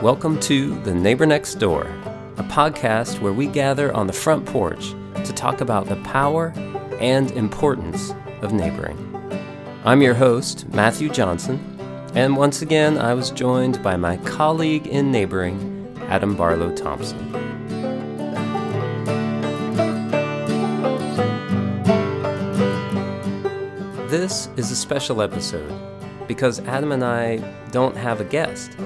Welcome to The Neighbor Next Door, a podcast where we gather on the front porch to talk about the power and importance of neighboring. I'm your host, Matthew Johnson, and once again I was joined by my colleague in neighboring, Adam Barlow Thompson. This is a special episode because Adam and I don't have a guest.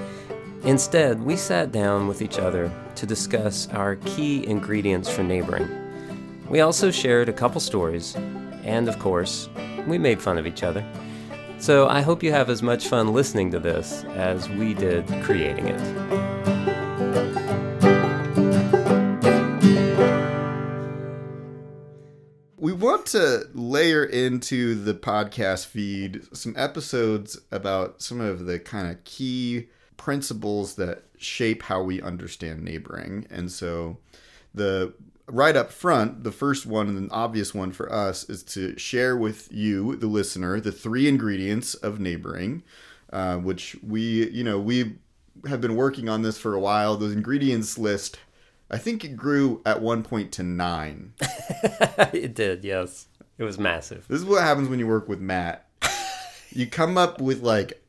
Instead, we sat down with each other to discuss our key ingredients for neighboring. We also shared a couple stories, and of course, we made fun of each other. So I hope you have as much fun listening to this as we did creating it. We want to layer into the podcast feed some episodes about some of the kind of key principles that shape how we understand neighboring. And so the right up front, the first one and the obvious one for us is to share with you, the listener, the three ingredients of neighboring, uh, which we, you know, we have been working on this for a while. Those ingredients list, I think it grew at one point to nine. it did, yes. It was massive. This is what happens when you work with Matt. You come up with like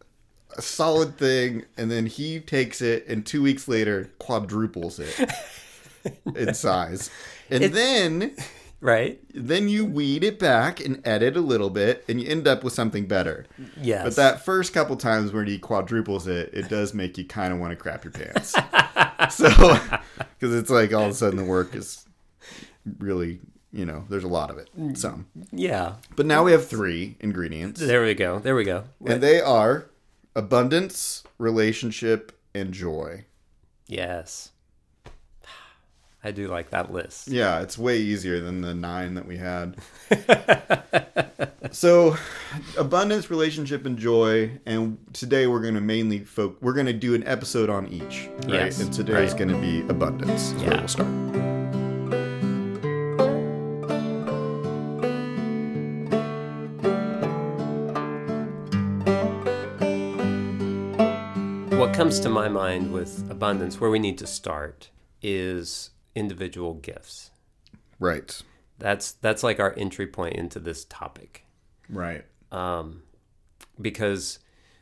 a solid thing, and then he takes it, and two weeks later quadruples it in size, and It- then Right? then you weed it back and edit a little bit, and you end up with something better. Yes. But that first couple times where he quadruples it, it does make you kind of want to crap your pants. so, because it's like all of a sudden the work is really, you know, there's a lot of it. Mm. Some. yeah. But now we have three ingredients. There we go. There we go. And they are abundance, relationship, and joy. Yes. I do like that list. Yeah, it's way easier than the nine that we had. so, abundance, relationship, and joy. And today we're going to mainly focus. We're going to do an episode on each. Right? Yes, And today is right. going to be abundance. That's where we'll start. What comes to my mind with abundance, where we need to start, is individual gifts. Right. That's that's like our entry point into this topic, Right. um, because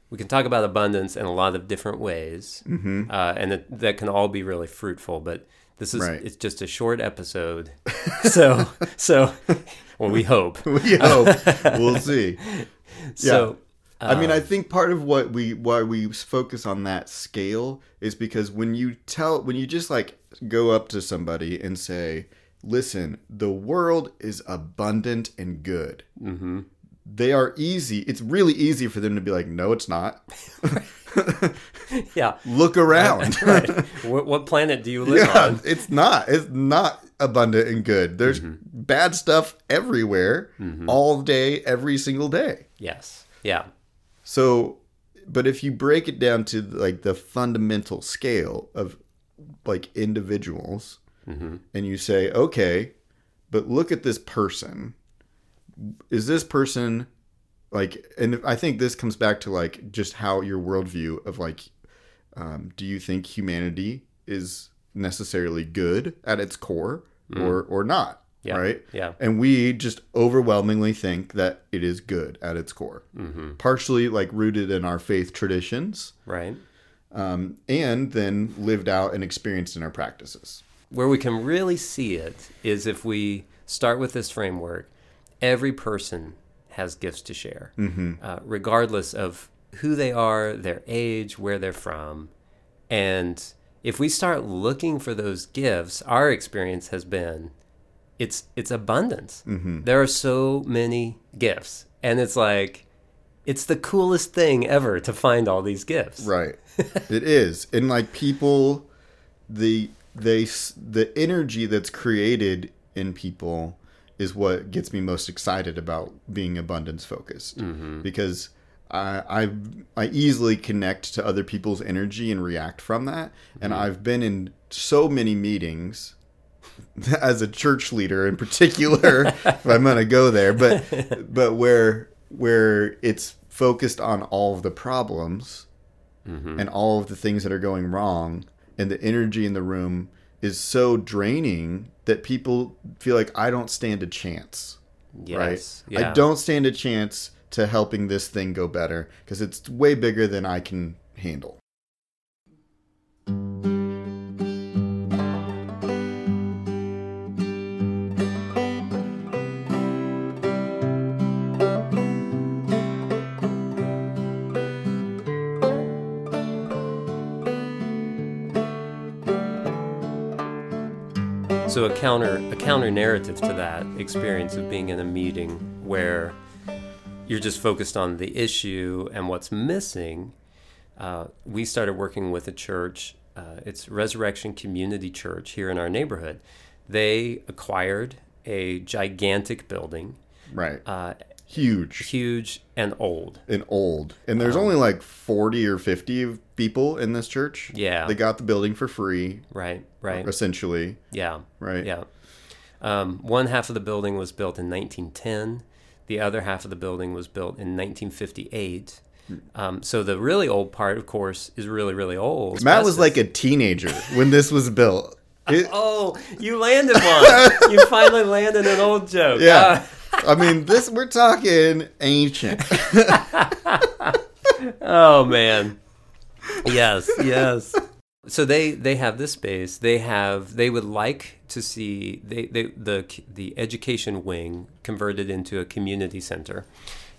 we can talk about abundance in a lot of different ways, Mm-hmm. uh, and it, that can all be really fruitful. But this is Right. it's just a short episode, so so well we hope. We hope. we'll see. So I mean, I Um, think part of what we why we focus on that scale is because when you tell when you just like go up to somebody and say, "Listen, the world is abundant and good." mhm. They are easy. It's really easy for them to be like, "No, it's not." yeah. Look around. right. What, what planet do you live yeah, on? it's not. It's not abundant and good. There's Mm-hmm. bad stuff everywhere, all day, every single day. Yes. Yeah. So, but if you break it down to like the fundamental scale of like individuals, Mm-hmm. and you say, okay, but look at this person. Is this person like, and I think this comes back to like just how your worldview of like, um, do you think humanity is necessarily good at its core or or not? Mm. Yeah. Right. Yeah. And we just overwhelmingly think that it is good at its core. Mm-hmm. Partially like rooted in our faith traditions, Right. Um, and then lived out and experienced in our practices. Where we can really see it is if we start with this framework. Every person has gifts to share, Mm-hmm. uh, regardless of who they are, their age, where they're from, and if we start looking for those gifts, our experience has been it's it's abundance. Mm-hmm. There are so many gifts, and it's like it's the coolest thing ever to find all these gifts. Right. it is. And like people the they s- the energy that's created in people is what gets me most excited about being abundance focused mm-hmm. because I, I I easily connect to other people's energy and react from that and mm-hmm. I've been in so many meetings as a church leader in particular, if I'm gonna go there, but but where where it's focused on all of the problems mm-hmm. and all of the things that are going wrong, and the energy in the room is so draining that people feel like I don't stand a chance. Yes. Right? Yeah. I don't stand a chance to helping this thing go better because it's way bigger than I can handle. So a counter a counter narrative to that experience of being in a meeting where you're just focused on the issue and what's missing. Uh, we started working with a church. Uh, it's Resurrection Community Church here in our neighborhood. They acquired a gigantic building, Right. uh, Huge huge and old. and old. And there's only like 40 or 50 of people in this church. Yeah. They got the building for free, Right, right. essentially. Yeah. Right. Yeah. Um, one half of the building was built in 1910. The other half of the building was built in 1958. Um, so the really old part, of course, is really, really old. Matt was like a teenager when this was built. It- Oh, you landed one. you finally landed an old joke. yeah. I mean, this we're talking ancient. Uh, oh man. Yes, yes. So they they have this space. They have they would like to see they, they the the education wing converted into a community center.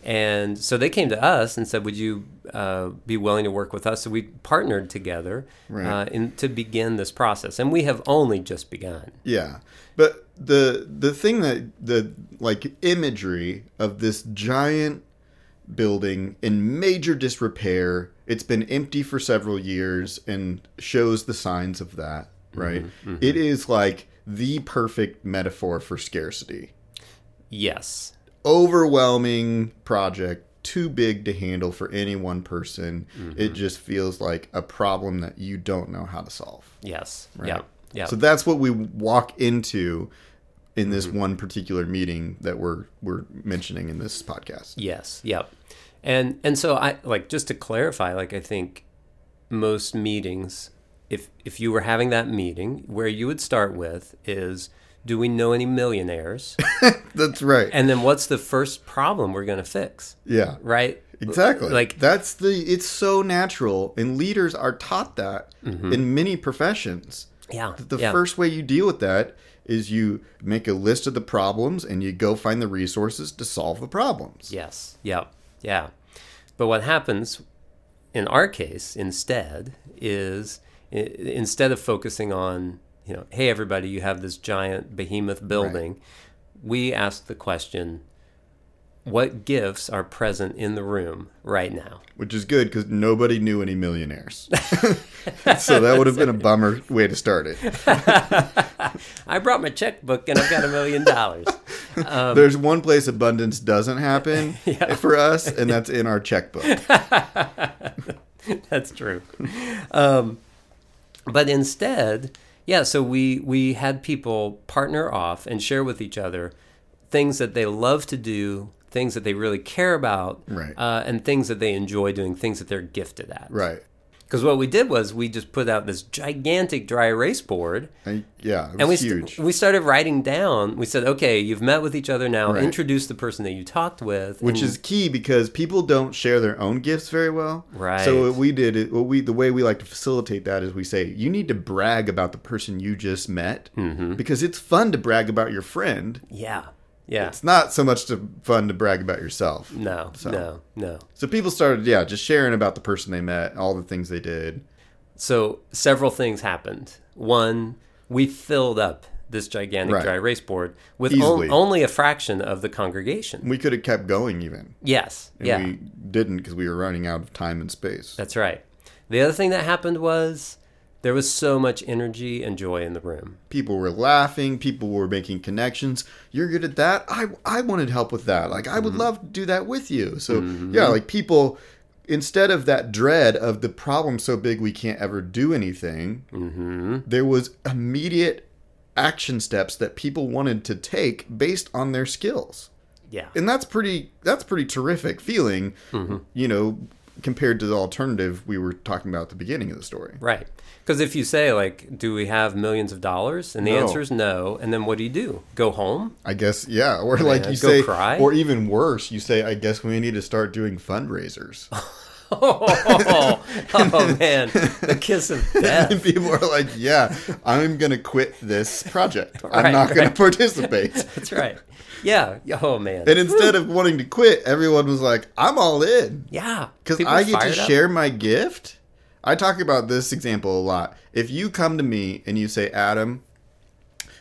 And so they came to us and said, "Would you uh, be willing to work with us?" So we partnered together Right. uh, in, to begin this process, and we have only just begun. Yeah. But the the thing that the like imagery of this giant building in major disrepair, it's been empty for several years and shows the signs of that, right? It is like the perfect metaphor for scarcity. Yes, Overwhelming project, too big to handle for any one person. It mm-hmm. just feels like a problem that you don't know how to solve. yes, Right. yeah, yeah. So that's what we walk into in this mm-hmm. one particular meeting that we're we're mentioning in this podcast. Yes. Yep. And and so I like just to clarify, like I think most meetings, if if you were having that meeting, where you would start with is, do we know any millionaires? That's right. and then what's the first problem we're going to fix? yeah. Right. Exactly. Like that's the it's so natural and leaders are taught that Mm-hmm. in many professions. yeah. The yeah. first way you deal with that is you make a list of the problems and you go find the resources to solve the problems. Yes. Yeah. Yeah. But what happens in our case instead is instead of focusing on, you know, hey, everybody, you have this giant behemoth building, we ask the question, what gifts are present in the room right now? Which is good because nobody knew any millionaires. so that would have been a bummer way to start it. I brought my checkbook and I've got a million dollars. Um, There's one place abundance doesn't happen for us, and that's in our checkbook. That's true. Um, but instead, yeah, so we we had people partner off and share with each other things that they love to do, things that they really care about, Right. uh, and things that they enjoy doing, things that they're gifted at. Right. Because what we did was we just put out this gigantic dry erase board. And, yeah, it was And we, st- we started writing down. We said, okay, you've met with each other now. Right. Introduce the person that you talked with. which and- is key because people don't share their own gifts very well. Right. So what we did, it, what we the way we like to facilitate that is we say you need to brag about the person you just met Mm-hmm. because it's fun to brag about your friend. yeah, yeah. It's not so much to, fun to brag about yourself. no, So- no, no. So people started, yeah, just sharing about the person they met, all the things they did. So several things happened. One, we filled up this gigantic Right. dry erase board with on- only a fraction of the congregation. We could have kept going even, Yes, and yeah, we didn't because we were running out of time and space. that's right. The other thing that happened was there was so much energy and joy in the room. people were laughing people were making connections you're good at that i i wanted help with that like i Mm-hmm. would love to do that with you so yeah like people instead of that dread of the problem so big we can't ever do anything Mm-hmm. there was immediate action steps that people wanted to take based on their skills. Yeah. And that's pretty that's pretty terrific feeling, you know, compared to the alternative we were talking about at the beginning of the story. Right. Because if you say, like, do we have millions of dollars? And the No. answer is no. And then what do you do? Go home? I guess yeah, or like Yeah, you go say cry? or even worse, you say I guess we need to start doing fundraisers. Oh, oh man. The kiss of death. and people are like, "Yeah, I'm going to quit this project. I'm Right, not gonna participate." That's right. Yeah. Oh, man. And instead of wanting to quit, everyone was like, "I'm all in." yeah. Because I get to up. share my gift. I talk about this example a lot. If you come to me and you say, Adam,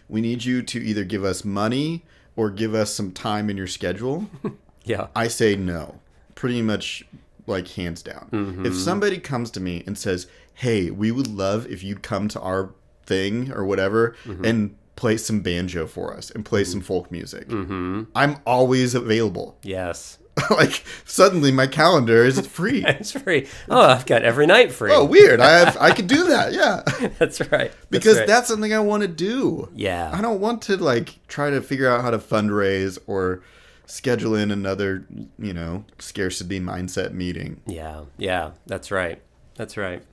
we need you to either give us money or give us some time in your schedule, Yeah. I say no. Pretty much like hands down. Mm-hmm. If somebody comes to me and says, hey, we would love if you'd come to our thing or whatever Mm-hmm. and play some banjo for us and play some folk music, I'm always available. Yes. like suddenly my calendar is free. It's free. Oh, I've got every night free. Oh, weird. I have I could do that. Yeah. That's right. That's Because right. that's something I want to do. Yeah. I don't want to like try to figure out how to fundraise or schedule in another, you know, scarcity mindset meeting. Yeah, yeah, that's right. That's right.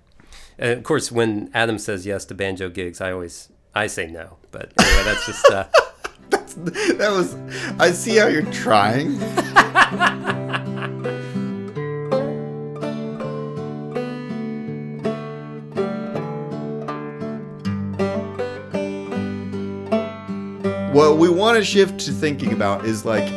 And of course, when Adam says yes to banjo gigs, I always I say no. But anyway, that's just uh, That was I see how you're trying. what we want to shift to thinking about is like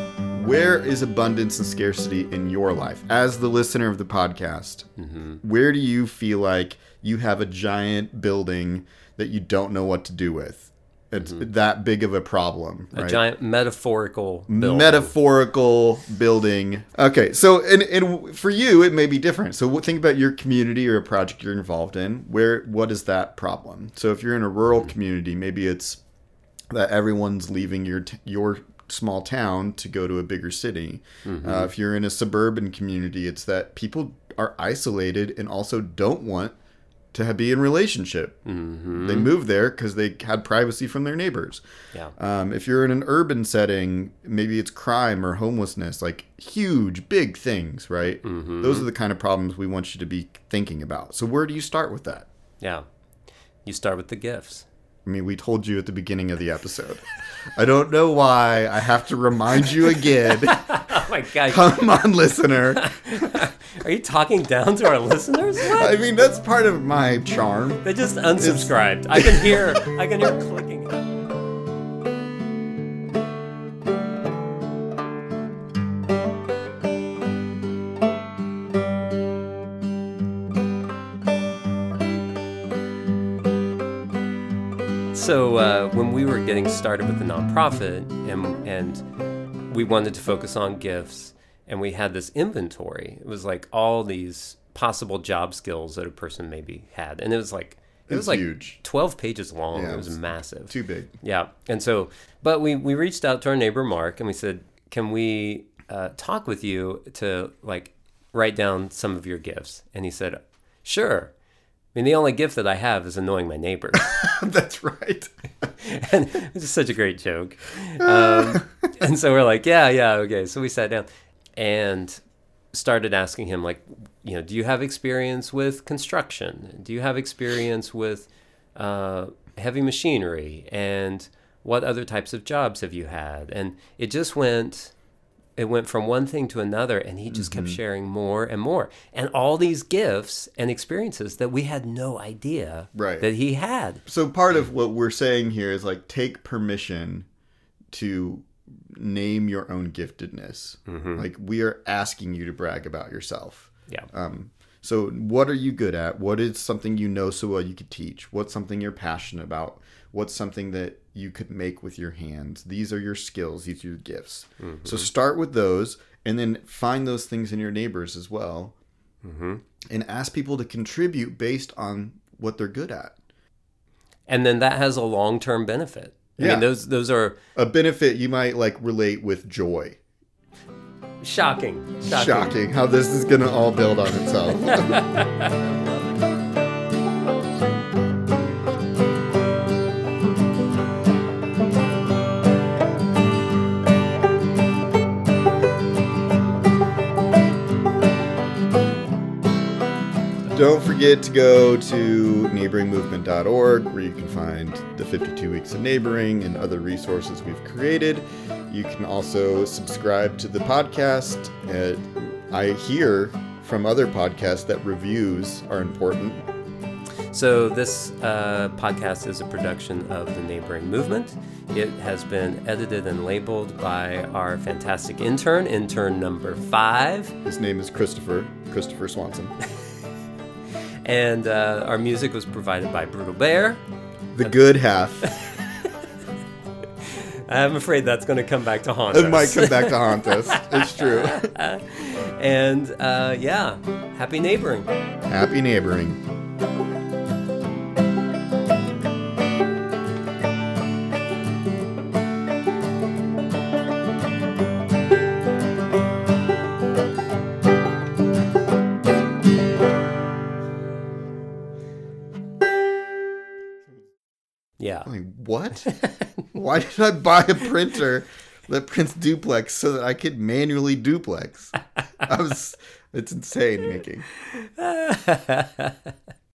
where is abundance and scarcity in your life as the listener of the podcast mm-hmm. where do you feel like you have a giant building that you don't know what to do with it's mm-hmm. that big of a problem a right? giant metaphorical building. metaphorical building. Okay, so and, and for you it may be different. So think about your community or a project you're involved in. Where what is that problem? So if you're in a rural mm-hmm. community, maybe it's that everyone's leaving your t- your small town to go to a bigger city. Uh, if you're in a suburban community, it's that people are isolated and also don't want to be in relationship. They moved there because they had privacy from their neighbors. Yeah. Um, if you're in an urban setting, maybe it's crime or homelessness, like huge, big things, right? Those are the kind of problems we want you to be thinking about. So, where do you start with that? Yeah. You start with the gifts. I mean, we told you at the beginning of the episode. I don't know why I have to remind you again. Oh my gosh. Come on, listener. Are you talking down to our listeners? What? I mean, that's part of my charm. They just unsubscribed. I can hear I can hear clicking. Getting started with the nonprofit, and and we wanted to focus on gifts, and we had this inventory. It was like all these possible job skills that a person maybe had, and it was like it was like huge. twelve pages long. Yeah, it was it's massive. Too big. Yeah, and so, but we we reached out to our neighbor Mark, and we said, "Can we uh, talk with you to like write down some of your gifts?" And he said, "Sure." I mean, the only gift that I have is annoying my neighbors, that's right. and it's just such a great joke. Um, and so we're like, "Yeah, yeah, okay." So we sat down and started asking him, like, you know, do you have experience with construction? Do you have experience with uh, heavy machinery? And what other types of jobs have you had? And it just went, it went from one thing to another, and he just kept sharing more and more, and all these gifts and experiences that we had no idea Right. that he had. So part of what we're saying here is like take permission to name your own giftedness. Like we are asking you to brag about yourself. Yeah. Um, so what are you good at? What is something you know so well you could teach? What's something you're passionate about? What's something that you could make with your hands? These are your skills. These are your gifts. Mm-hmm. So start with those, and then find those things in your neighbors as well, mm-hmm. and ask people to contribute based on what they're good at. and then that has a long-term benefit. I Yeah. mean, those those are a benefit you might like relate with joy. Shocking. Shocking. Shocking how this is going to all build on itself. don't forget to go to neighboringmovement.org where you can find the 52 weeks of neighboring and other resources we've created. You can also subscribe to the podcast. Uh, I hear from other podcasts that reviews are important. So, this uh, podcast is a production of the Neighboring Movement. It has been edited and labeled by our fantastic intern, intern number five. His name is Christopher, Christopher Swanson. and uh, our music was provided by Brutal Bear. The good half. I'm afraid that's going to come back to haunt it us. It might come back to haunt us. It's true. and uh, yeah, happy neighboring. Happy neighboring. Yeah. Like, what? Why did I buy a printer that prints duplex so that I could manually duplex? I was, it's insane making.